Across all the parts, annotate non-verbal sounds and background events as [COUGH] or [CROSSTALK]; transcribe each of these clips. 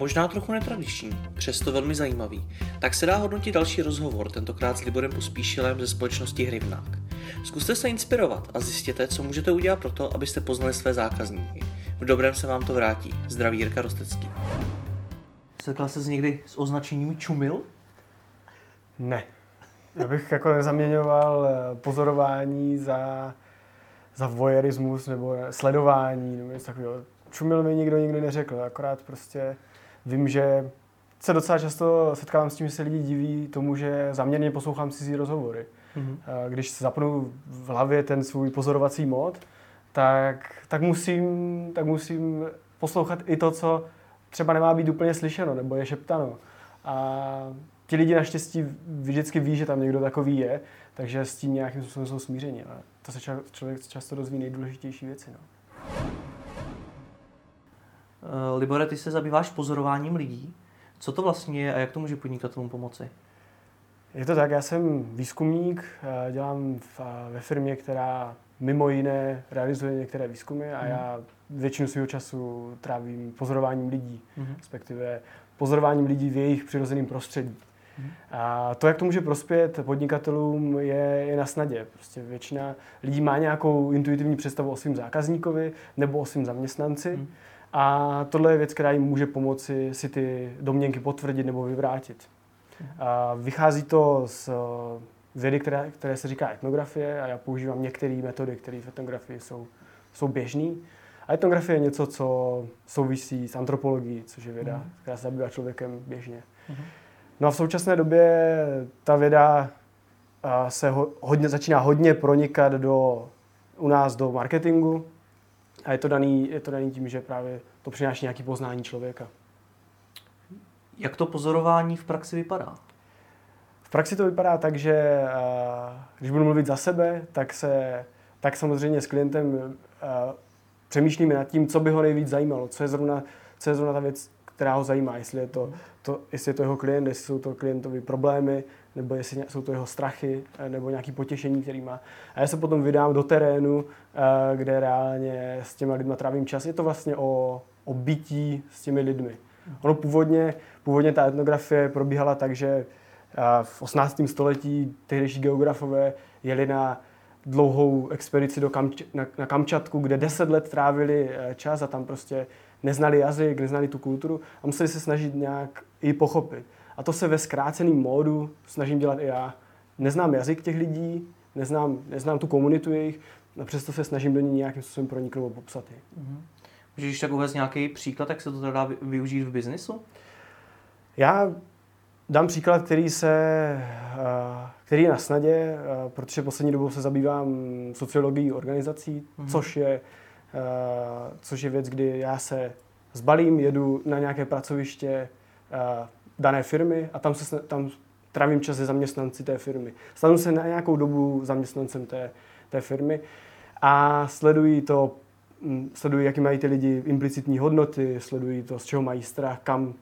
možná trochu netradiční, přesto velmi zajímavý, tak se dá hodnotit další rozhovor, tentokrát s Liborem Pospíšilem ze společnosti Hrivnák. Zkuste se inspirovat a zjistěte, co můžete udělat pro to, abyste poznali své zákazníky. V dobrém se vám to vrátí. Zdraví Jirka Rostecký. Setkal se někdy s označením čumil? Ne. Já bych jako nezaměňoval eh, pozorování za, za voyeurismus nebo sledování nebo něco takového. Čumil mi nikdo nikdy neřekl, akorát prostě vím, že se docela často setkávám s tím, že se lidi diví tomu, že zaměrně poslouchám cizí rozhovory. Mm-hmm. Když zapnu v hlavě ten svůj pozorovací mod, tak, tak, musím, tak musím poslouchat i to, co třeba nemá být úplně slyšeno nebo je šeptano. A ti lidi naštěstí vždycky ví, že tam někdo takový je, takže s tím nějakým způsobem jsou smíření. A to se člověk často dozví nejdůležitější věci. No. Eh, Libore, ty se zabýváš pozorováním lidí. Co to vlastně je a jak to může podnikatelům pomoci? Je to tak, já jsem výzkumník, eh, dělám v, eh, ve firmě, která mimo jiné realizuje některé výzkumy a mm. já většinu svého času trávím pozorováním lidí, mm. respektive pozorováním lidí v jejich přirozeném prostředí. Mm. A to, jak to může prospět podnikatelům, je, je na snadě. Prostě většina lidí má nějakou intuitivní představu o svém zákazníkovi nebo o svém zaměstnanci. Mm. A tohle je věc, která jim může pomoci si ty domněnky potvrdit nebo vyvrátit. A vychází to z eh, vědy, které, které se říká etnografie a já používám některé metody, které v etnografii jsou, jsou běžné. A etnografie je něco, co souvisí s antropologií, což je věda, mm. která se zabývá člověkem běžně. Mm. No a v současné době ta věda eh, se hodně, začíná hodně pronikat do, u nás do marketingu, a je to, daný, je to daný tím, že právě to přináší nějaké poznání člověka. Jak to pozorování v praxi vypadá? V praxi to vypadá tak, že když budu mluvit za sebe, tak, se, tak samozřejmě s klientem přemýšlíme nad tím, co by ho nejvíc zajímalo, co je zrovna, co je zrovna ta věc, která ho zajímá, jestli je to, to, jestli je to jeho klient, jestli jsou to klientovi problémy, nebo jestli jsou to jeho strachy, eh, nebo nějaké potěšení, který má. A já se potom vydám do terénu, eh, kde reálně s těmi lidmi trávím čas. Je to vlastně o, o bytí s těmi lidmi. Ono původně, původně ta etnografie probíhala tak, že eh, v 18. století tehdejší geografové jeli na dlouhou expedici do Kamč- na, na Kamčatku, kde deset let trávili čas a tam prostě neznali jazyk, neznali tu kulturu a museli se snažit nějak i pochopit. A to se ve zkráceném módu snažím dělat i já. Neznám jazyk těch lidí, neznám, neznám tu komunitu jejich, a přesto se snažím do ní nějakým způsobem proniknout a popsat je. Mm-hmm. Můžeš tak uvést nějaký příklad, jak se to dá využít v biznisu? Já dám příklad, který, se, eh, který je na snadě, eh, protože poslední dobou se zabývám sociologií organizací, mm-hmm. což, je, eh, což je věc, kdy já se zbalím, jedu na nějaké pracoviště, dané firmy a tam, se, tam trávím čas se zaměstnanci té firmy. Stanu se na nějakou dobu zaměstnancem té, té firmy a sledují to, mm, sledují, jaký mají ty lidi implicitní hodnoty, sledují to, z čeho mají strach, kam,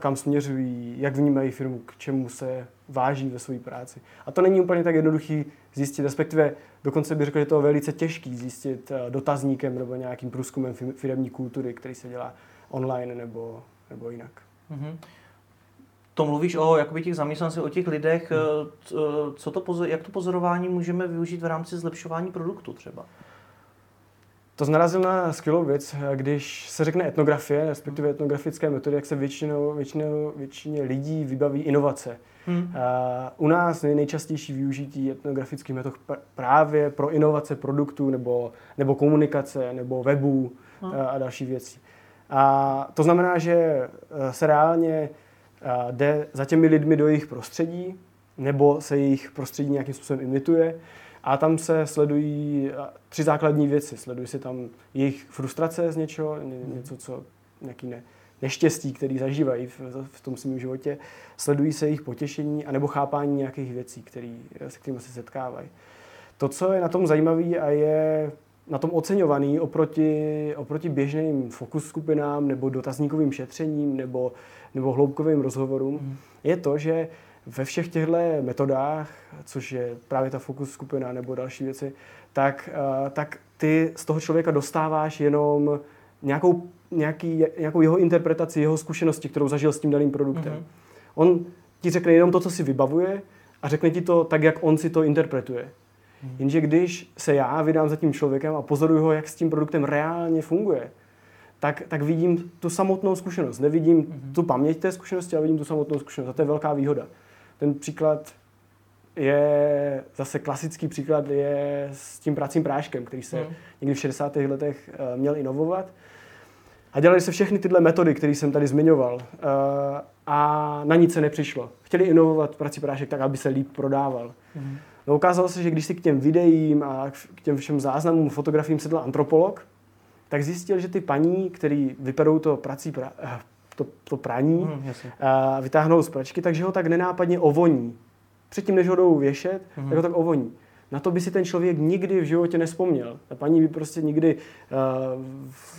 kam směřují, jak vnímají firmu, k čemu se váží ve své práci. A to není úplně tak jednoduchý zjistit, respektive dokonce bych řekl, že to je velice těžký zjistit eh, dotazníkem nebo nějakým průzkumem firmní kultury, který se dělá online nebo, nebo jinak. Mm-hmm to mluvíš o jakoby těch zaměstnancích, o těch lidech, hmm. Eh, co to, jak to pozorování můžeme využít v rámci zlepšování produktu třeba? To znarazil na skvělou věc, když se řekne etnografie, respektive etnografické metody, jak se většinou, většinou, většině lidí vybaví inovace. Hmm. Uh, u nás je nejčastější využití etnografických metod právě pro inovace produktů nebo, nebo komunikace nebo webů hmm. uh, a další věcí. A to znamená, že se reálně jde za těmi lidmi do jejich prostředí, nebo se jejich prostředí nějakým způsobem imituje. A tam se sledují tři základní věci. Sledují se tam jejich frustrace z něčeho, něco, co nějaký ne, neštěstí, který zažívají v, v tom svém životě. Sledují se jejich potěšení anebo chápání nějakých věcí, který, se kterými se setkávají. To, co je na tom zajímavé a je na tom oceňovaný oproti, oproti běžným fokus skupinám nebo dotazníkovým šetřením nebo, nebo hloubkovým rozhovorům, mm. je to, že ve všech těchto metodách, což je právě ta fokus skupina nebo další věci, tak, uh, tak ty z toho člověka dostáváš jenom nějakou nějaký, nějakou jeho interpretaci, jeho zkušenosti, kterou zažil s tím daným produktem. Mm-hmm. On ti řekne jenom to, co si vybavuje a řekne ti to tak, jak on si to interpretuje. Mm-hmm. Jenže když se já vydám za tím člověkem a pozoruju ho, jak s tím produktem reálně funguje, tak, tak vidím tu samotnou zkušenost. Nevidím mm-hmm. tu paměť té zkušenosti, ale vidím tu samotnou zkušenost. A to je velká výhoda. Ten příklad je zase klasický příklad je s tím pracím práškem, který se mm. někdy v 60. letech uh, měl inovovat. A dělali se všechny tyhle metody, které jsem tady zmiňoval. Uh, a na nic se nepřišlo. Chtěli inovovat prací prášek tak, aby se líp prodával. Mm. No ukázalo se, že když si k těm videím a k těm všem záznamům, fotografiím sedl antropolog, tak zjistil, že ty paní, který vyperou to prací pra, eh, to, to praní mm, a vytáhnou z pračky, takže ho tak nenápadně ovoní. Předtím, než ho jdou věšet, mm. tak ho tak ovoní. Na to by si ten člověk nikdy v životě nespomněl. Ta paní by prostě nikdy uh,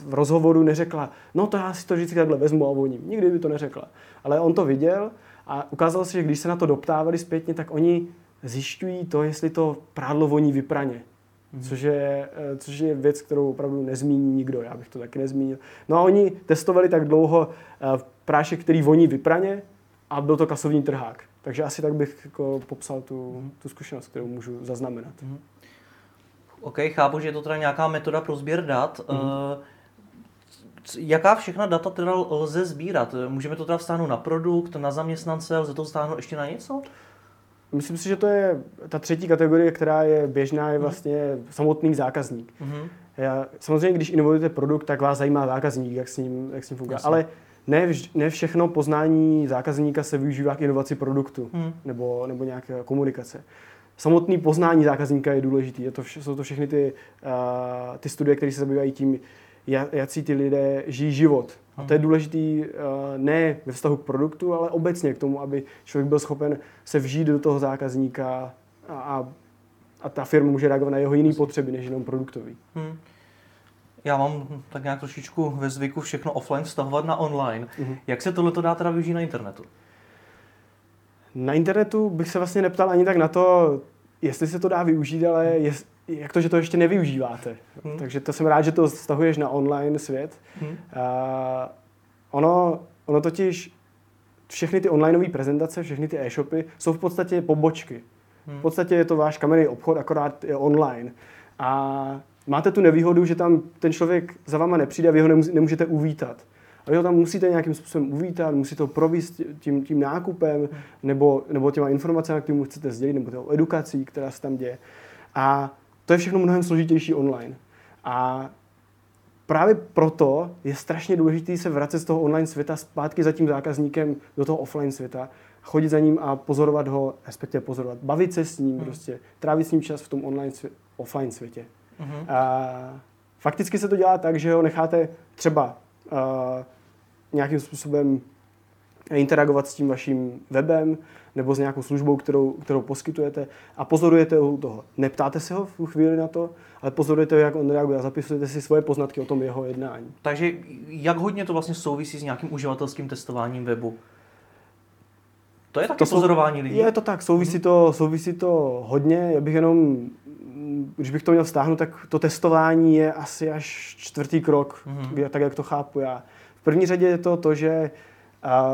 v rozhovoru neřekla, no to já si to vždycky takhle vezmu a voním. Nikdy by to neřekla. Ale on to viděl a ukázalo se, že když se na to doptávali zpětně, tak oni zjišťují to, jestli to prádlo voní vypraně. Mm. Což, je, eh, což je věc, kterou opravdu nezmíní nikdo, já bych to taky nezmínil. No a oni testovali tak dlouho uh, prášek, který voní vypraně a byl to kasovní trhák. Takže asi tak bych jako popsal tu, tu zkušenost, kterou můžu zaznamenat. Mm. OK, chápu, že je to teda nějaká metoda pro sběr dat. Mm. Uh, jaká všechna data teda lze sbírat? Můžeme to teda vztáhnout na produkt, na zaměstnance, lze to vztáhnout ještě na něco? Myslím si, že to je ta třetí kategorie, která je běžná, je mhm. vlastně mm. samotný zákazník. Mm. Já, samozřejmě, když inovujete produkt, tak vás zajímá zákazník, jak s ním, jak s ním funguje. Ale ne, vž, ne všechno poznání zákazníka se využívá k inovaci produktu hmm. nebo, nebo nějaké komunikace. Samotný poznání zákazníka je důležitý. Je to, jsou to všechny ty, uh, ty studie, které se zabývají tím, jak ty lidé žijí život. A to je hmm. důležitý uh, ne ve vztahu k produktu, ale obecně k tomu, aby člověk byl schopen se vžít do toho zákazníka a, a, a ta firma může reagovat na jeho jiné potřeby, než jenom produktový. Hmm já mám tak nějak trošičku ve zvyku všechno offline vztahovat na online. Mm-hmm. Jak se tohle dá teda využít na internetu? Na internetu bych se vlastně neptal ani tak na to, jestli se to dá využít, ale je, jak to, že to ještě nevyužíváte. Hmm. Takže to jsem rád, že to stahuješ na online svět. Hmm. Uh, ono, ono totiž, všechny ty onlineové prezentace, všechny ty e-shopy jsou v podstatě pobočky. Hmm. V podstatě je to váš kamenný obchod, akorát je online. A máte tu nevýhodu, že tam ten člověk za váma nepřijde a vy ho nemůžete uvítat. A vy ho tam musíte nějakým způsobem uvítat, musíte ho províst tím, tím nákupem nebo, nebo těma informacemi, které mu chcete sdělit, nebo tou edukací, která se tam děje. A to je všechno mnohem složitější online. A právě proto je strašně důležité se vracet z toho online světa zpátky za tím zákazníkem do toho offline světa, chodit za ním a pozorovat ho, respektive pozorovat, bavit se s ním, hmm. prostě, trávit s ním čas v tom online svět, offline světě. Uh-huh. A fakticky se to dělá tak, že ho necháte třeba uh, nějakým způsobem interagovat s tím vaším webem nebo s nějakou službou, kterou, kterou poskytujete a pozorujete ho toho. Neptáte se ho v tu chvíli na to, ale pozorujete ho, jak on reaguje a zapisujete si svoje poznatky o tom jeho jednání. Takže jak hodně to vlastně souvisí s nějakým uživatelským testováním webu? To je taky to pozorování lidí? Je to tak, souvisí to, souvisí to hodně. Já bych jenom když bych to měl vztáhnout, tak to testování je asi až čtvrtý krok, mm-hmm. tak jak to chápu já. V první řadě je to to, že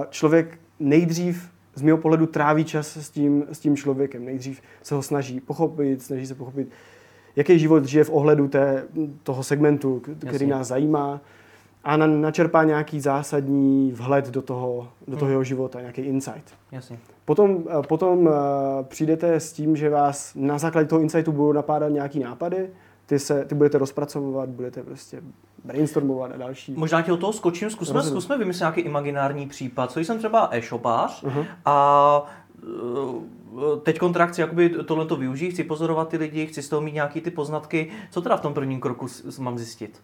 člověk nejdřív z mého pohledu tráví čas s tím, s tím člověkem. Nejdřív se ho snaží pochopit, snaží se pochopit, jaký život žije v ohledu té, toho segmentu, který Jasně. nás zajímá a na, načerpá nějaký zásadní vhled do toho, do toho hmm. jeho života, nějaký insight. Jasně. Potom, eh, potom uh, přijdete s tím, že vás na základě toho insightu budou napádat nějaký nápady, ty, se, ty budete rozpracovat, budete prostě brainstormovat a další. Možná ti o toho skočím, zkusme, zkusme vymyslet nějaký imaginární případ. Co jsem třeba e-shopář uh-huh. a eh, teď kontrakci jakoby tohle to využijí, chci pozorovat ty lidi, chci z toho mít nějaký ty poznatky. Co teda v tom prvním kroku mám zjistit?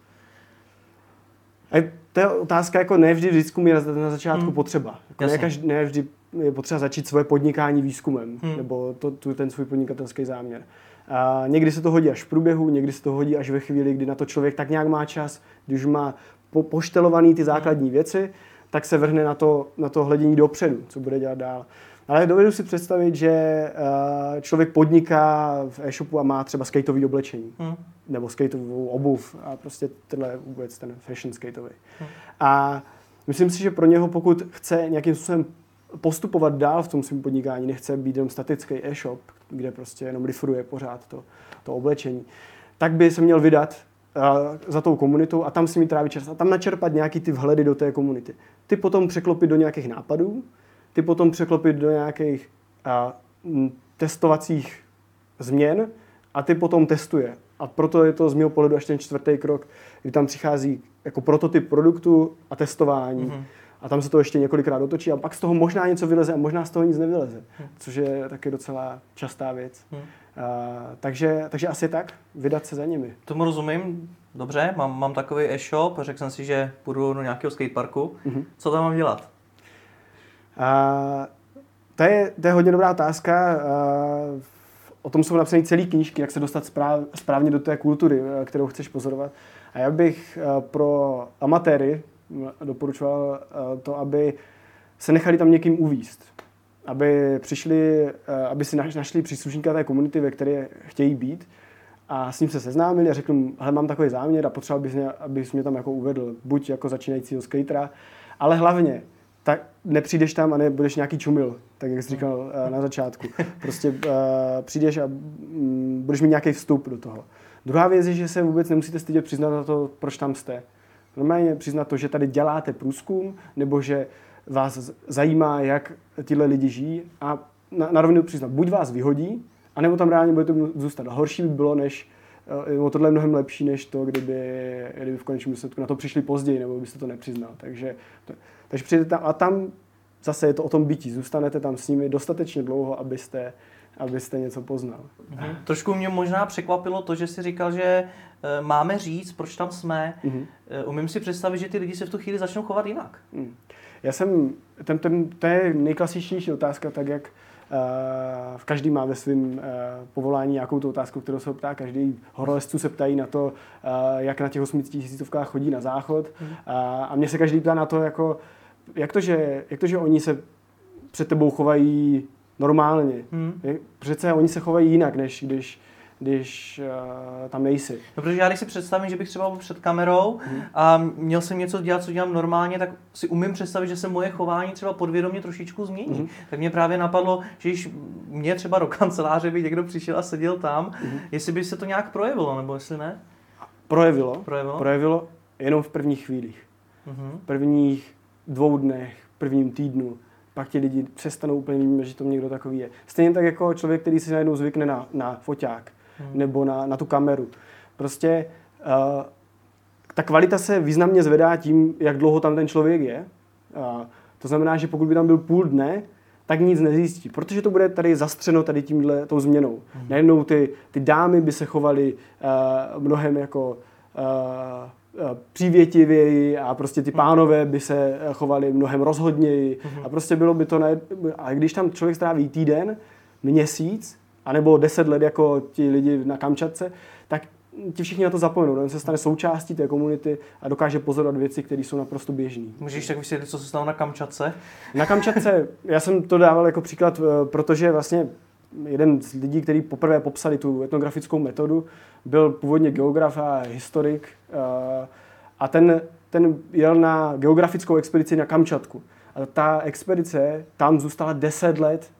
A to je otázka, jako ne vždy výzkum je na začátku hmm. potřeba. Jako ne, každý, ne vždy je potřeba začít svoje podnikání výzkumem, hmm. nebo to, tu, ten svůj podnikatelský záměr. A někdy se to hodí až v průběhu, někdy se to hodí až ve chvíli, kdy na to člověk tak nějak má čas, když má po, poštelovaný ty základní hmm. věci, tak se vrhne na to, na to hledění dopředu, co bude dělat dál. Ale dovedu si představit, že uh, člověk podniká v e-shopu a má třeba skateový oblečení. Hmm. Nebo skateovou obuv a prostě tenhle vůbec ten fashion skateový. Hmm. A myslím si, že pro něho, pokud chce nějakým způsobem postupovat dál v tom svém podnikání, nechce být jenom statický e-shop, kde prostě jenom referuje pořád to, to oblečení, tak by se měl vydat uh, za tou komunitou a tam si mi trávit čas a tam načerpat nějaký ty vhledy do té komunity. Ty potom překlopit do nějakých nápadů, ty potom překlopit do nějakých uh, testovacích změn a ty potom testuje. A proto je to z mého pohledu až ten čtvrtý krok, kdy tam přichází jako prototyp produktu a testování. Mm-hmm. A tam se to ještě několikrát otočí a pak z toho možná něco vyleze a možná z toho nic nevyleze, hmm. což je taky docela častá věc. Hmm. Uh, takže, takže asi tak, vydat se za nimi. Tomu rozumím, dobře, mám, mám takový e-shop, řekl jsem si, že půjdu do nějakého skateparku. Hmm. Co tam mám dělat? Uh, to, je, to je hodně dobrá otázka. Uh, o tom jsou napsané celé knížky, jak se dostat správ, správně do té kultury, kterou chceš pozorovat. A já bych pro amatéry doporučoval to, aby se nechali tam někým uvíst. Aby přišli, aby si našli příslušníka té komunity, ve které chtějí být a s ním se seznámili a řekl hele, mám takový záměr a potřeboval bych, abys mě tam jako uvedl, buď jako začínajícího skatera, ale hlavně, tak nepřijdeš tam a nebudeš nějaký čumil, tak jak jsi říkal uh, na začátku. [LAUGHS] Prostě přijdeš a um, budeš mít nějaký vstup do toho. Druhá věc je, že se vůbec nemusíte stydět přiznat na to, proč tam jste. Normálně přiznat to, že tady děláte průzkum, nebo že vás zajímá, jak tyhle lidi žijí a na, na rovinu přiznat, buď vás vyhodí, anebo tam reálně budete zůstat. Horší by bylo, než no, tohle je mnohem lepší, než to, kdyby, kdyby v konečném důsledku na to přišli později, nebo byste to nepřiznal. Takže, to, takže přijdete tam a tam zase je to o tom bytí. Zůstanete tam s nimi dostatečně dlouho, abyste, abyste něco poznal. Mhm. Trošku mě možná překvapilo to, že jsi říkal, že e, máme říct, proč tam jsme. Mhm. E, umím si představit, že ty lidi se v tu chvíli začnou chovat jinak. Mhm. Já jsem, ten, ten, to je nejklasičnější otázka, tak jak v každý má ve svém povolání nějakou tu otázku, kterou se ptá každý. Horolezců se ptají na to, jak na těch 8 tisícovkách chodí na záchod. Mhm. A mě se každý ptá na to, jako, jak, to, že, jak to, že oni se před tebou chovají normálně. Hmm. Přece oni se chovají jinak, než když když uh, tam nejsi. No, protože já když si představím, že bych třeba byl před kamerou hmm. a měl jsem něco dělat, co dělám normálně, tak si umím představit, že se moje chování třeba podvědomě trošičku změní. Hmm. Tak mě právě napadlo, že když mě třeba do kanceláře by někdo přišel a seděl tam, hmm. jestli by se to nějak projevilo, nebo jestli ne? Projevilo. Projevilo? Projevilo jenom v prvních chvílích. Hmm. V prvních dvou dnech, prvním týdnu pak ti lidi přestanou úplně vnímat, že to někdo takový je. Stejně tak jako člověk, který si najednou zvykne na, na foťák hmm. nebo na, na tu kameru. Prostě uh, ta kvalita se významně zvedá tím, jak dlouho tam ten člověk je. Uh, to znamená, že pokud by tam byl půl dne, tak nic nezjistí, protože to bude tady zastřeno tady tímhle tou změnou. Hmm. Najednou ty, ty dámy by se chovaly uh, mnohem jako uh, přívětivěji a prostě ty pánové by se chovali mnohem rozhodněji hmm. a prostě bylo by to, na, a když tam člověk stráví týden, měsíc, anebo deset let jako ti lidi na Kamčatce, tak ti všichni na to zapomenou. On se stane součástí té komunity a dokáže pozorovat věci, které jsou naprosto běžné. Můžeš tak vysvětlit, co se stalo na Kamčatce? Na Kamčatce, já jsem to dával jako příklad, eh, protože vlastně jeden z lidí, který poprvé popsali tu etnografickou metodu, byl původně geograf a historik eh, a ten, ten jel na geografickou expedici na Kamčatku. A ta expedice tam zůstala 10 let.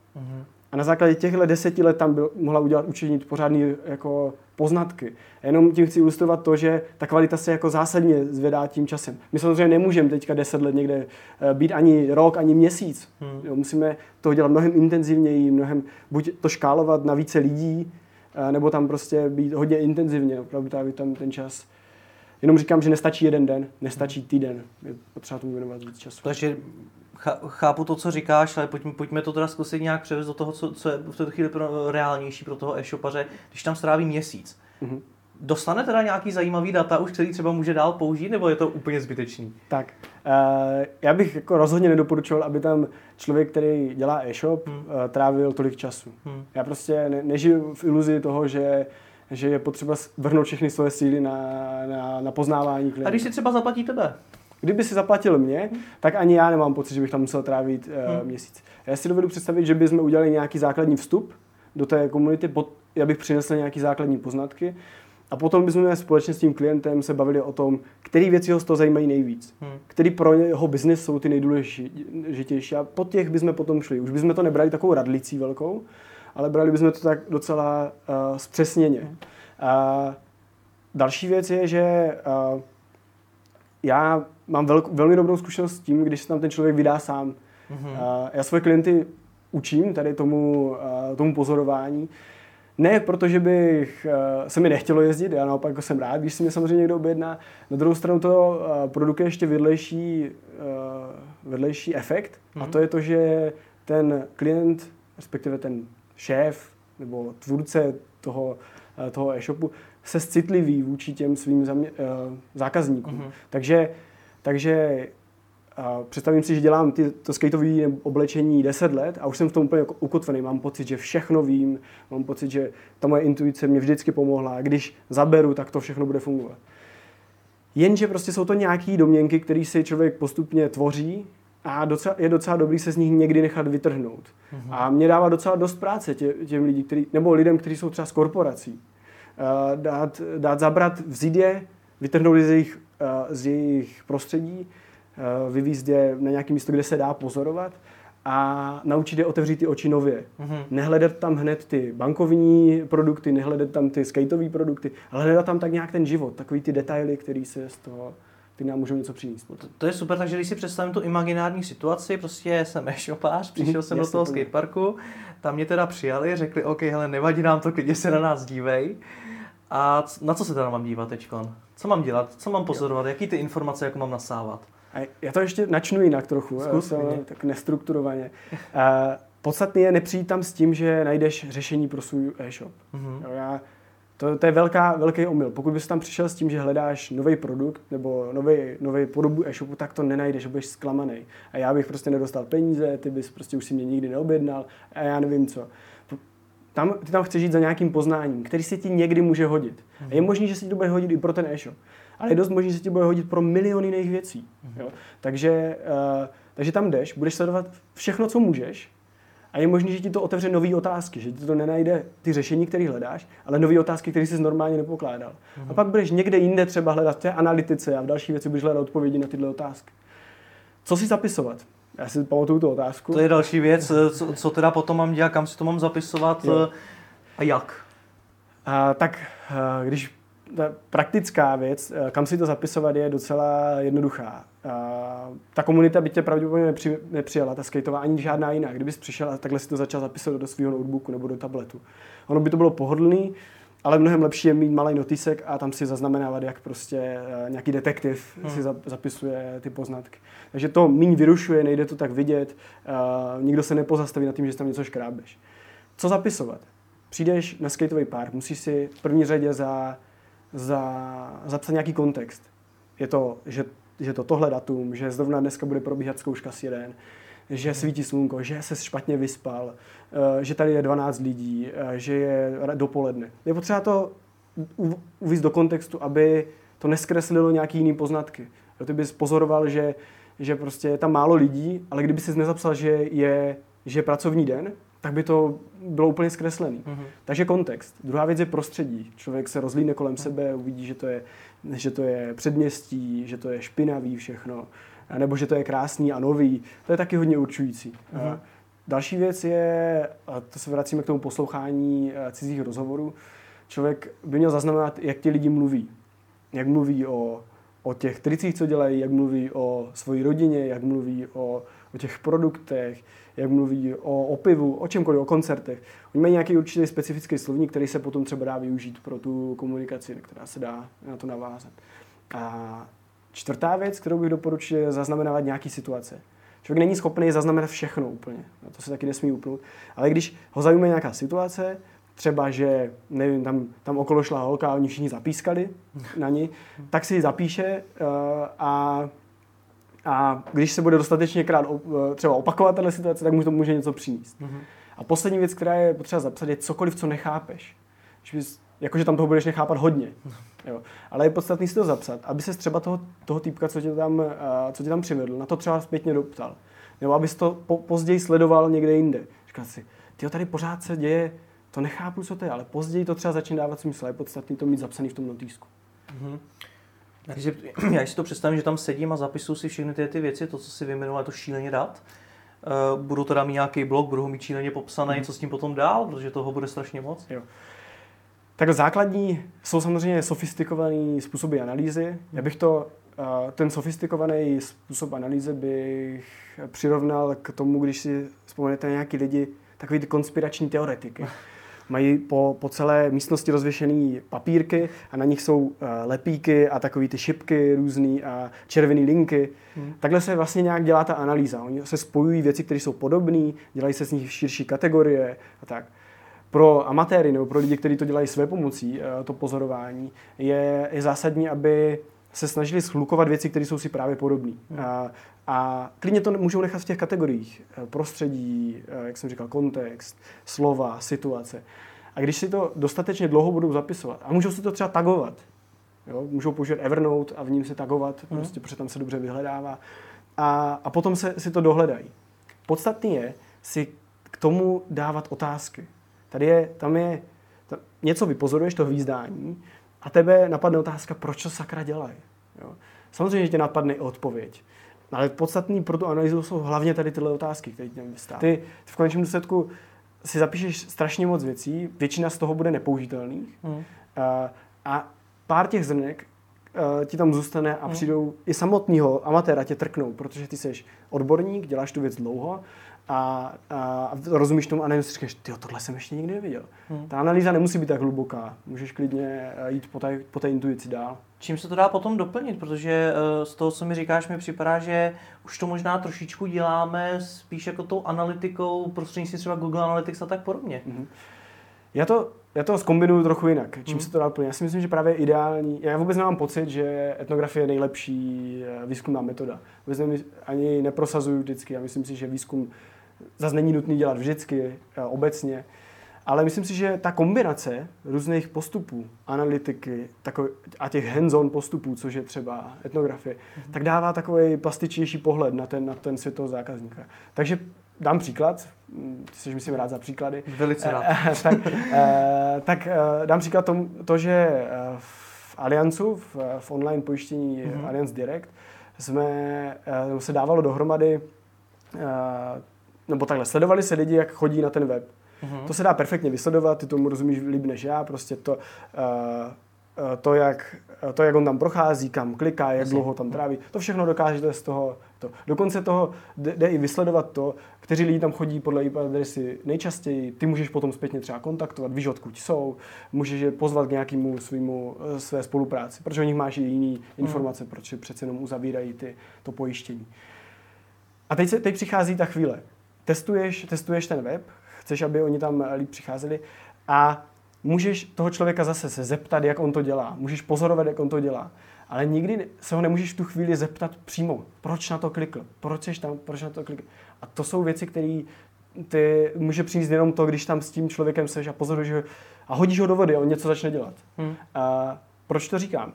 A na základě těchto deseti let tam byl, mohla udělat učinit pořádný jako poznatky. A jenom tím chci ilustrovat to, že ta kvalita se jako zásadně zvedá tím časem. My samozřejmě nemůžeme teďka deset let někde eh, být ani rok, ani měsíc. Hmm. Jo, musíme to dělat mnohem intenzivněji, mnohem buď to škálovat na více lidí, eh, nebo tam prostě být hodně intenzivně, opravdu trávit tam ten čas. Jenom říkám, že nestačí jeden den, nestačí týden. Je potřeba tomu věnovat víc času. Takže chápu to, co říkáš, ale pojďme, pojďme to teda zkusit nějak převést do toho, co, co je v této chvíli pro, reálnější pro toho e-shopaře, když tam stráví měsíc. Mm-hmm. Dostane teda nějaký zajímavý data už, který třeba může dál použít, nebo je to úplně zbytečný? Tak, uh, já bych jako rozhodně nedoporučoval, aby tam člověk, který dělá e-shop, hmm. uh, trávil tolik času. Hmm. Já prostě ne, nežiju v iluzi toho, že že je potřeba vrhnout všechny svoje síly na, na, na poznávání klientů. A když si třeba zaplatí tebe? Kdyby si zaplatil mě, tak ani já nemám pocit, že bych tam musel trávit uh, měsíc. Já si dovedu představit, že bychom udělali nějaký základní vstup do té komunity, pod, já bych přinesl nějaký základní poznatky a potom bychom společně s tím klientem se bavili o tom, které věci ho z toho zajímají nejvíc. Hmm. Který pro jeho biznis jsou ty nejdůležitější. A po těch bychom potom šli. Už bychom to nebrali takovou radlicí velkou, ale brali bychom to tak docela uh, zpřesněně. Uh, další věc je, že uh, já mám velk, velmi dobrou zkušenost s tím, když se tam ten člověk vydá sám. Mhm. Uh, já svoje klienty učím tady tomu, tomu pozorování. Ne proto, že bych se mi nechtělo jezdit, já naopak jsem rád, když si mě samozřejmě někdo objedná. Na druhou stranu to produkuje ještě vedlejší, vedlejší efekt a Mhm. to je to, že ten klient, respektive ten šéf nebo tvůrce toho, toho e-shopu se citliví vůči těm svým zamě- uh, zákazníkům. Mhm. Takže, takže a představím si, že dělám ty, to skateové oblečení 10 let a už jsem v tom úplně jako ukotvený. Mám pocit, že všechno vím, mám pocit, že ta moje intuice mě vždycky pomohla. A když zaberu, tak to všechno bude fungovat. Jenže prostě jsou to nějaké domněnky, které si člověk postupně tvoří a docela, je docela dobrý se z nich někdy nechat vytrhnout. Mhm. A mě dává docela dost práce tě, těm lidí, který, nebo lidem, kteří jsou třeba z korporací. Eh, dát, dát zabrat, vzít je, vytrhnout je z jejich, eh, z jejich prostředí, eh, vyvízt je na nějaké místo, kde se dá pozorovat a naučit je otevřít ty oči nově. Mhm. Nehledat tam hned ty bankovní produkty, nehledat tam ty skateové produkty, ale hledat tam tak nějak ten život, takový ty detaily, který se z toho, který nám můžou něco přinést potom. To je super, takže když si představím tu imaginární situaci, prostě jsem e-shopář, přišel Mhm, jsem do toho plně. skateparku, tam mě teda přijali, řekli, OK, hele, nevadí nám to, klidně se na nás dívej. A na co se teda mám dívat teďkon? Co mám dělat? Co mám pozorovat? Jaký ty informace jako mám nasávat? A já to ještě načnu jinak trochu, Zkus, klidně. tak nestrukturovaně. Podstatné je nepřijít tam s tím, že najdeš řešení pro svůj e-shop. Mhm. Jo, já, to, to je velká, velký omyl. Pokud bys tam přišel s tím, že hledáš nový produkt nebo nový podobu e-shopu, tak to nenajdeš, budeš zklamaný. A já bych prostě nedostal peníze, ty bys prostě už si mě nikdy neobjednal a já nevím co. Tam, ty tam chceš jít za nějakým poznáním, který se ti někdy může hodit. A je možný, že se ti to bude hodit i pro ten e-shop. Ale je dost možný, že se ti bude hodit pro miliony jiných věcí. Jo? Takže, uh, takže tam jdeš, budeš sledovat všechno, co můžeš, a je možné, že ti to otevře nové otázky, že ti to nenajde ty řešení, které hledáš, ale nové otázky, které jsi normálně nepokládal. A pak budeš někde jinde třeba hledat v té analytice a v další věci budeš hledat odpovědi na tyhle otázky. Co si zapisovat? Já si pamatuju tu otázku. To je další věc, eh, co, co teda potom mám dělat, kam si to mám zapisovat Jo. eh, a jak? A, tak a, když ta praktická věc, a, kam si to zapisovat, je docela jednoduchá. A, ta komunita by tě pravděpodobně nepři, nepřijala, ta skateová, ani žádná jiná. Kdybys přišel a takhle si to začal zapisovat do svého notebooku nebo do tabletu. Ono by to bylo pohodlný, ale mnohem lepší je mít malý notisek a tam si zaznamenávat, jak prostě a, nějaký detektiv Hmm. si za, zapisuje ty poznatky. Takže to míň vyrušuje, nejde to tak vidět, nikdo se nepozastaví nad tím, že tam něco škrábeš. Co zapisovat? Přijdeš na skateový park, musíš si v první řadě za, za, zapsat nějaký kontext. Je to, že, že to tohle datum, že zrovna dneska bude probíhat zkouška sirén, že svítí slunko, že se špatně vyspal, eh, že tady je 12 lidí, eh, že je dopoledne. Je potřeba to uvíct do kontextu, aby to neskreslilo nějaký jiný poznatky. Ty bys pozoroval, že, že prostě je tam málo lidí, ale kdyby si nezapsal, že je, že je pracovní den, tak by to bylo úplně zkreslený. Mhm. Takže kontext. Druhá věc je prostředí. Člověk se rozlídne kolem sebe, uvidí, že to je, že to je předměstí, že to je špinavý všechno, nebo že to je krásný a nový. To je taky hodně určující. Mhm. A Další věc je, a to se vracíme k tomu poslouchání eh, cizích rozhovorů, člověk by měl zaznamenat, jak ti lidi mluví. Jak mluví o, o těch tricích, co dělají, jak mluví o svojí rodině, jak mluví o, o těch produktech, jak mluví o, o pivu, o čemkoliv, o koncertech. Oni mají nějaký určitý specifický slovník, který se potom třeba dá využít pro tu komunikaci, která se dá na to navázat. A čtvrtá věc, kterou bych doporučil, je zaznamenávat nějaký situace. Člověk není schopný zaznamenat všechno úplně, na to se taky nesmí upnout. Ale když ho zajímá nějaká situace, třeba, že nevím, tam, tam okolo šla holka a oni všichni zapískali na ní, tak si ji zapíše uh, a, a když se bude dostatečně krát uh, třeba opakovat tato situace, tak mu to může něco přinést. Mhm. A poslední věc, která je potřeba zapsat, je cokoliv, co nechápeš. Bys jakože tam toho budeš nechápat hodně. [LAUGHS] Jo. Ale je podstatný si to zapsat, aby se třeba toho, toho týpka, co tě, tam, uh, co tě tam přivedl, na to třeba zpětně doptal. Nebo abys to po, později sledoval někde jinde. Říkal si, ty tady pořád se děje, to nechápu, co to je, ale později to třeba začne dávat smysl. Je podstatný to mít zapsaný v tom notýsku. Mm-hmm. Takže [CLEARS THROAT] já si to představím, že tam sedím a zapisuju si všechny ty, ty věci, to, co si vyjmenoval, to šíleně dát. Uh, budu teda mít nějaký blog, budu ho mít šíleně popsaný, mm. co s tím potom dál, protože toho bude strašně moc. Jo. Tak základní jsou samozřejmě sofistikované způsoby analýzy. Já bych to, uh, ten sofistikovaný způsob analýzy bych přirovnal k tomu, když si vzpomenete na nějaký lidi, takový ty konspirační teoretiky. [LAUGHS] mají po, po celé místnosti rozvěšené papírky a na nich jsou uh, lepíky a takové ty šipky různý a červené linky. Hmm. Takhle se vlastně nějak dělá ta analýza. Oni se spojují věci, které jsou podobné, dělají se z nich širší kategorie a tak. Pro amatéry nebo pro lidi, kteří to dělají své pomocí, uh, to pozorování, je, je zásadní, aby se snažili schlukovat věci, které jsou si právě podobné. Hmm. A, a klidně to můžou nechat v těch kategoriích. Eh, prostředí, eh, jak jsem říkal, kontext, slova, situace. A když si to dostatečně dlouho budou zapisovat, a můžou si to třeba tagovat, jo? můžou použít Evernote a v ním se tagovat, hmm. prostě, protože tam se dobře vyhledává, a, a potom se, si to dohledají. Podstatný je si k tomu dávat otázky. Tady je, tam je, tam něco vypozoruješ, to hvízdání, a tebe napadne otázka, proč to sakra dělají. Samozřejmě, že tě napadne i odpověď. Ale podstatný pro tu analýzu jsou hlavně tady tyhle otázky, které tam vystává. Ty, v konečném důsledku si zapíšeš strašně moc věcí, většina z toho bude nepoužitelných hmm. a, a pár těch zrnek uh, ti tam zůstane a hmm. přijdou i samotného amatéra tě trknou, protože ty jsi odborník, děláš tu věc dlouho a, a rozumíš tomu a nevím, si říkáš, ty tohle jsem ještě nikdy neviděl. Hmm. Ta analýza nemusí být tak hluboká, můžeš klidně eh, jít po té, po té intuici dál. Čím se to dá potom doplnit, protože eh, z toho, co mi říkáš, mi připadá, že už to možná trošičku děláme spíš jako tou analytikou prostřednictvím třeba Google Analytics a tak podobně. Hmm. Já to, já to zkombinuju trochu jinak. Čím hmm. se to dá doplnit? Já si myslím, že právě ideální. Já vůbec nemám pocit, že etnografie je nejlepší eh, výzkumná metoda. Vůbec ani neprosazuju vždycky. Já myslím si, že výzkum zase není nutný dělat vždycky, eh, obecně. Ale myslím si, že ta kombinace různých postupů, analytiky a těch hands-on postupů, což je třeba etnografie, mm-hmm. tak dává takový plastičnější pohled na ten, na ten svět toho zákazníka. Takže dám příklad, ty jsi myslím rád za příklady. Velice rád. [LAUGHS] tak, eh, tak eh, dám příklad tom, to, že v Alliancu, v, v online pojištění mm-hmm. Allianz Direct, jsme, se dávalo dohromady nebo takhle, sledovali se lidi, jak chodí na ten web. Mm-hmm. To se dá perfektně vysledovat, ty tomu rozumíš líp než já, prostě to, uh, to, jak, to, jak on tam prochází, kam kliká, jak dlouho tam tráví, to všechno dokážete z toho. To. Dokonce toho jde, jde i vysledovat to, kteří lidi tam chodí podle IP adresy nejčastěji. Ty můžeš potom zpětně třeba kontaktovat, víš, odkud jsou, můžeš je pozvat k nějakému svýmu, své spolupráci, protože o nich máš i jiné informace, mm. proč přece jenom uzavírají ty, to pojištění. A teď, se, teď přichází ta chvíle testuješ, testuješ ten web, chceš, aby oni tam líp přicházeli a můžeš toho člověka zase se zeptat, jak on to dělá. Můžeš pozorovat, jak on to dělá. Ale nikdy se ho nemůžeš v tu chvíli zeptat přímo, proč na to klikl, proč jsi tam, proč na to klikl. A to jsou věci, které ty může přijít jenom to, když tam s tím člověkem seš a pozoruješ ho a hodíš ho do vody a on něco začne dělat. Hmm. A proč to říkám?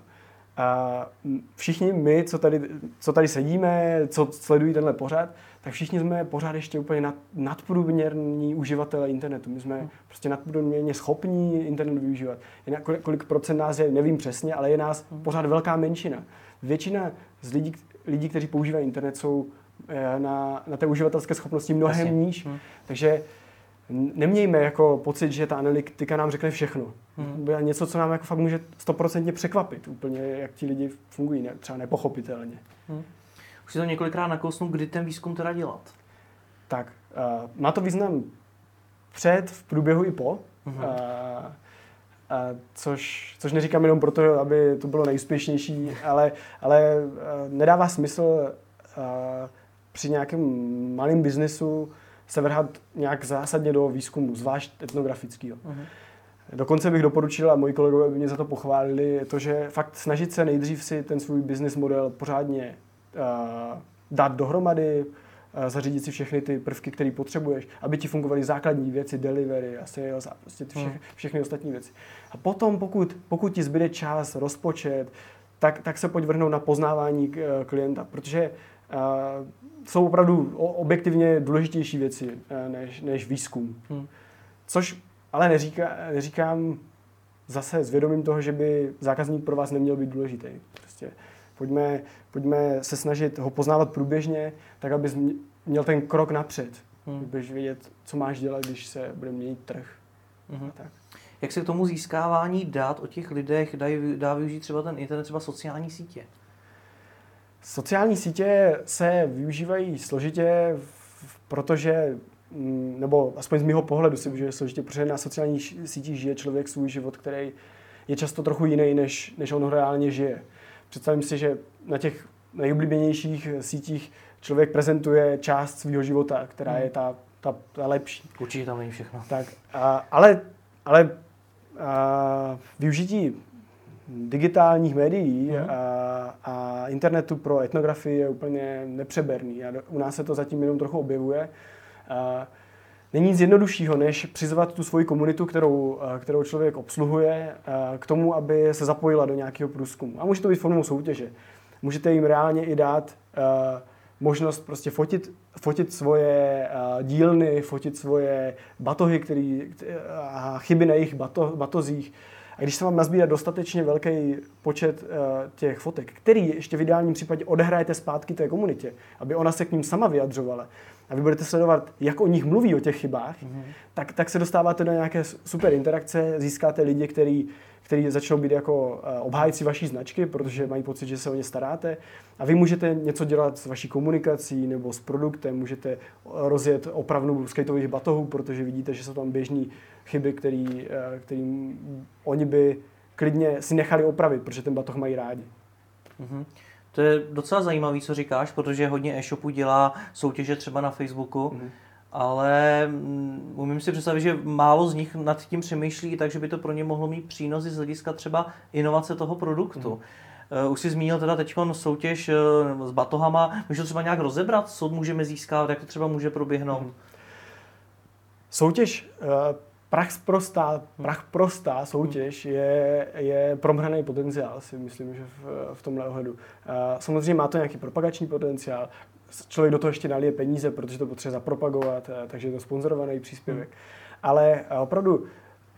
A všichni my, co tady, co tady sedíme, co sledují tenhle pořad, tak všichni jsme pořád ještě úplně nad, nadprůměrní uživatelé internetu. My jsme hmm. prostě nadprůměrně schopní internet využívat. Jinak kolik, kolik procent nás je, nevím přesně, ale je nás hmm. pořád velká menšina. Většina z lidí, lidí kteří používají internet, jsou eh, na, na té uživatelské schopnosti mnohem Jasně. níž. Hmm. Takže nemějme jako pocit, že ta analytika nám řekne všechno. Hmm. Něco, co nám jako fakt může stoprocentně překvapit, úplně jak ti lidi fungují, ne, třeba nepochopitelně. Hmm. Už si to několikrát nakousnul, kdy ten výzkum teda dělat? Tak, uh, má to význam před, v průběhu i po. Uh-huh. Uh, uh, což, což neříkám jenom proto, aby to bylo nejúspěšnější, ale, ale uh, nedává smysl uh, při nějakém malém biznesu se vrhat nějak zásadně do výzkumu, zvlášť etnografického. Uh-huh. Dokonce bych doporučil, a moji kolegové by mě za to pochválili, to, že fakt snažit se nejdřív si ten svůj business model pořádně dát dohromady, zařídit si všechny ty prvky, které potřebuješ, aby ti fungovaly základní věci, delivery a sales a prostě ty vše, hmm. všechny ostatní věci. A potom, pokud, pokud ti zbyde čas, rozpočet, tak, tak se pojď vrhnout na poznávání klienta, protože uh, jsou opravdu objektivně důležitější věci uh, než, než výzkum. Hmm. Což ale neříká, neříkám zase s vědomím toho, že by zákazník pro vás neměl být důležitý. Prostě pojďme, pojďme se snažit ho poznávat průběžně, tak abys měl ten krok napřed. Hmm. Budeš vědět, co máš dělat, když se bude měnit trh. Hmm. tak. Jak se k tomu získávání dát o těch lidech dá, dá využít třeba ten internet, třeba sociální sítě? Sociální sítě se využívají složitě, protože Mm, nebo aspoň z mého pohledu si že složitě, protože na sociálních sítích žije člověk svůj život, který je často trochu jiný, než, než on reálně žije. Představím si, že na těch nejoblíbenějších sítích člověk prezentuje část svého života, která hmm. je ta, ta, ta lepší. Určitě tam není všechno. Tak, a, ale ale a, využití digitálních médií hmm. a, a internetu pro etnografii je úplně nepřeberný. A u nás se to zatím jenom trochu objevuje. Není nic jednoduššího, než přizvat tu svoji komunitu, kterou, kterou člověk obsluhuje, k tomu, aby se zapojila do nějakého průzkumu. A může to být formou soutěže. Můžete jim reálně i dát možnost prostě fotit, fotit svoje dílny, fotit svoje batohy, který, a chyby na jejich bato, batozích. A když se vám nazbírá dostatečně velký počet uh, těch fotek, který ještě v ideálním případě odehrajete zpátky té komunitě, aby ona se k ním sama vyjadřovala, a vy budete sledovat, jak o nich mluví, o těch chybách, mm-hmm. tak, tak se dostáváte do nějaké super interakce, získáte lidi, který, který začnou být jako eh, obhájci vaší značky, protože mají pocit, že se o ně staráte. A vy můžete něco dělat s vaší komunikací nebo s produktem, můžete rozjet opravnu skateových batohů, protože vidíte, že jsou tam běžné chyby, který, eh, který oni by klidně si nechali opravit, protože ten batoh mají rádi. Mm-hmm. To je docela zajímavý, co říkáš, protože hodně e-shopů dělá soutěže třeba na Facebooku, mm. ale umím si představit, že málo z nich nad tím přemýšlí, takže by to pro ně mohlo mít přínosy z hlediska třeba inovace toho produktu. Mm. Už si zmínil teda teď soutěž uh, s batohama. Můžu to třeba nějak rozebrat, co můžeme získat, jak to třeba může proběhnout? Mm. Soutěž uh, prach prostá, prach prostá soutěž je, je promhraný potenciál, si myslím, že v, v tomhle ohledu. Samozřejmě má to nějaký propagační potenciál, člověk do toho ještě nalije peníze, protože to potřebuje zapropagovat, takže je to sponzorovaný příspěvek. Hmm. Ale opravdu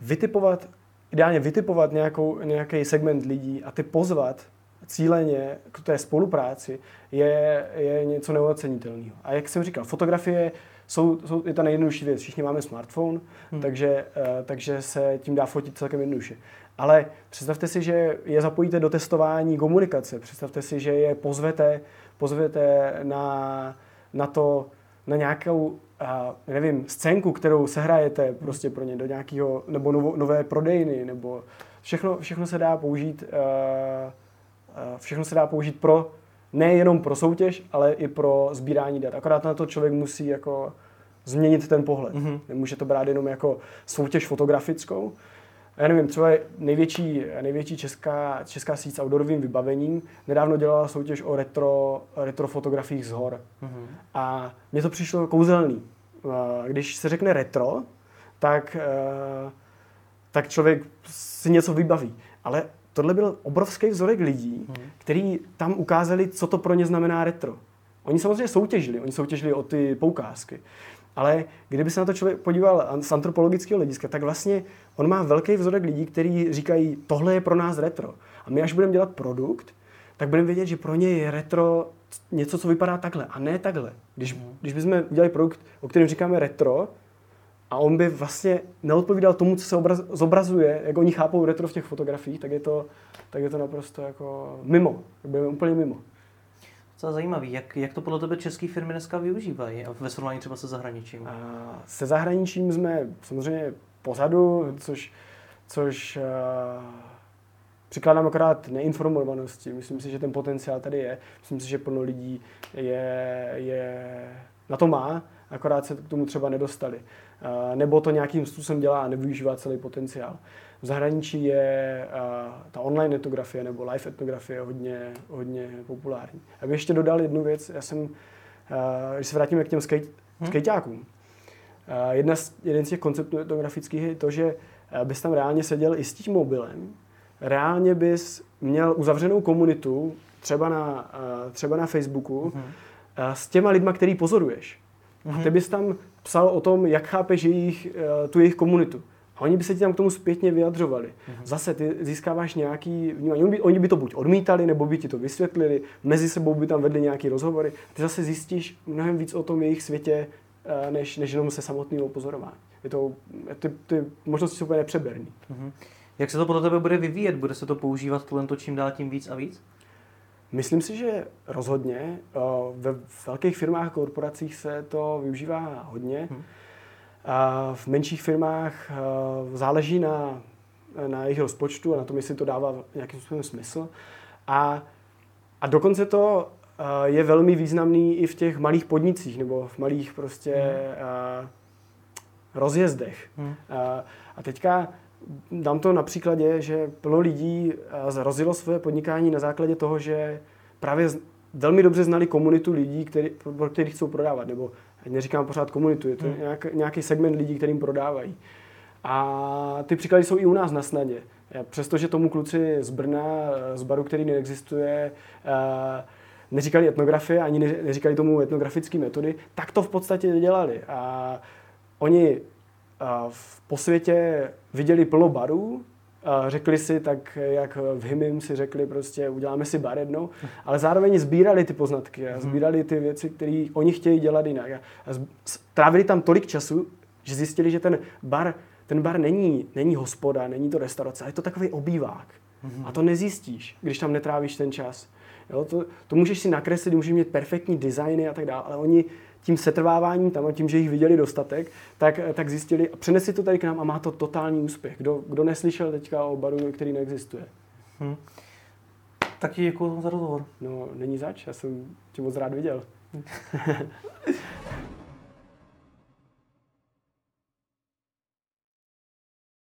vytipovat, ideálně vytipovat nějakou, nějaký segment lidí a ty pozvat cíleně k té spolupráci je, je něco neocenitelného. A jak jsem říkal, fotografie jsou, jsou, je ta nejjednodušší věc. Všichni máme smartphone, hmm. takže, uh, takže se tím dá fotit celkem jednoduše. Ale představte si, že je zapojíte do testování komunikace. Představte si, že je pozvete, pozvete na, na to, na nějakou, uh, nevím, scénku, kterou sehrajete prostě pro ně do nějakého, nebo novo, nové prodejny, nebo všechno, všechno se dá použít, uh, uh, všechno se dá použít pro nejenom pro soutěž, ale i pro sbírání dat. Akorát na to člověk musí jako změnit ten pohled. Mm-hmm. Nemůže to brát jenom jako soutěž fotografickou. Já nevím, třeba největší, největší česká, česká síť s outdoorovým vybavením nedávno dělala soutěž o retro, retro fotografiích z hor. Mm-hmm. A mně to přišlo kouzelný. Když se řekne retro, tak, eh, tak člověk si něco vybaví. Ale tohle byl obrovský vzorek lidí, hmm. který tam ukázali, co to pro ně znamená retro. Oni samozřejmě soutěžili, oni soutěžili o ty poukázky. Ale kdyby se na to člověk podíval z antropologického hlediska, tak vlastně on má velký vzorek lidí, kteří říkají, tohle je pro nás retro. A my až budeme dělat produkt, tak budeme vědět, že pro ně je retro něco, co vypadá takhle a ne takhle. Když, mm. když bychom udělali produkt, o kterém říkáme retro, a on by vlastně neodpovídal tomu, co se obraz, zobrazuje, jak oni chápou retro v těch fotografiích, tak je to, tak je to naprosto jako mimo. Budeme úplně mimo. Co zajímavý, jak, jak to podle tebe české firmy dneska využívají ve srovnání třeba se zahraničím? A se zahraničím jsme samozřejmě pozadu, což, což uh, přikládám akorát neinformovanosti. Myslím si, že ten potenciál tady je. Myslím si, že plno lidí je, je na to má, akorát se k tomu třeba nedostali. Uh, nebo to nějakým způsobem dělá a nevyužívá celý potenciál. V zahraničí je uh, ta online etnografie nebo live etnografie hodně, hodně populární. bych ještě dodal jednu věc. Já jsem když se vrátíme k těm skate, hmm. skateákům, jedna z, jeden z těch konceptů etnografických je to, že bys tam reálně seděl i s tím mobilem, reálně bys měl uzavřenou komunitu, třeba na, třeba na Facebooku, hmm. s těma lidma, který pozoruješ. Hmm. A mhm. ty bys tam psal o tom, jak chápeš jejich, tu jejich komunitu. A oni by se ti tam k tomu zpětně vyjadřovali. Mm-hmm. Zase ty získáváš nějaký vnímání. Oni by, oni by to buď odmítali, nebo by ti to vysvětlili, mezi sebou by tam vedli nějaký rozhovory. Ty zase zjistíš mnohem víc o tom jejich světě, eh, než, než jenom se samotného pozorování. Je to, ty, ty možnosti jsou úplně nepřeberný. Mm-hmm. Jak se to podle tebe bude vyvíjet? Bude se to používat tohle čím dál tím víc a víc? Myslím si, že rozhodně. Eh, ve velkých firmách a korporacích se to využívá hodně. Hmm. A v menších firmách záleží na, na jejich rozpočtu a na tom, jestli to dává nějakým způsobem smysl. A, a dokonce to je velmi významný i v těch malých podnicích nebo v malých prostě hmm. rozjezdech. Hmm. A teďka dám to na příkladě, že plno lidí rozjelo svoje podnikání na základě toho, že právě velmi dobře znali komunitu lidí, který, pro kterých chcou prodávat, nebo neříkám pořád komunitu, je to hmm. nějak, nějaký segment lidí, kterým prodávají. A ty příklady jsou i u nás na snadě. Přestože tomu kluci z Brna, z baru, který neexistuje, eh, neříkali etnografie, ani neříkali tomu etnografické metody, tak to v podstatě dělali. A oni eh, po světě viděli plno barů, řekli si, tak jak v Hymim si řekli, prostě uděláme si bar jednou, ale zároveň sbírali ty poznatky a mhm. sbírali ty věci, které oni chtějí dělat jinak. A trávili tam tolik času, že zjistili, že ten bar, ten bar není, není hospoda, není to restaurace, ale je to takový obývák. Mhm. A to nezjistíš, když tam netrávíš ten čas. Jo, to, to můžeš si nakreslit, můžeš mít perfektní designy a tak dále, ale oni tím setrváváním tam a tím, že jich viděli dostatek, tak, tak zjistili a přenesli to tady k nám a má to totální úspěch. Kdo, kdo neslyšel teďka o baru, který neexistuje? Hmm. Tak ti děkuji za rozhovor. No, není zač, já jsem tě moc rád viděl. [LAUGHS]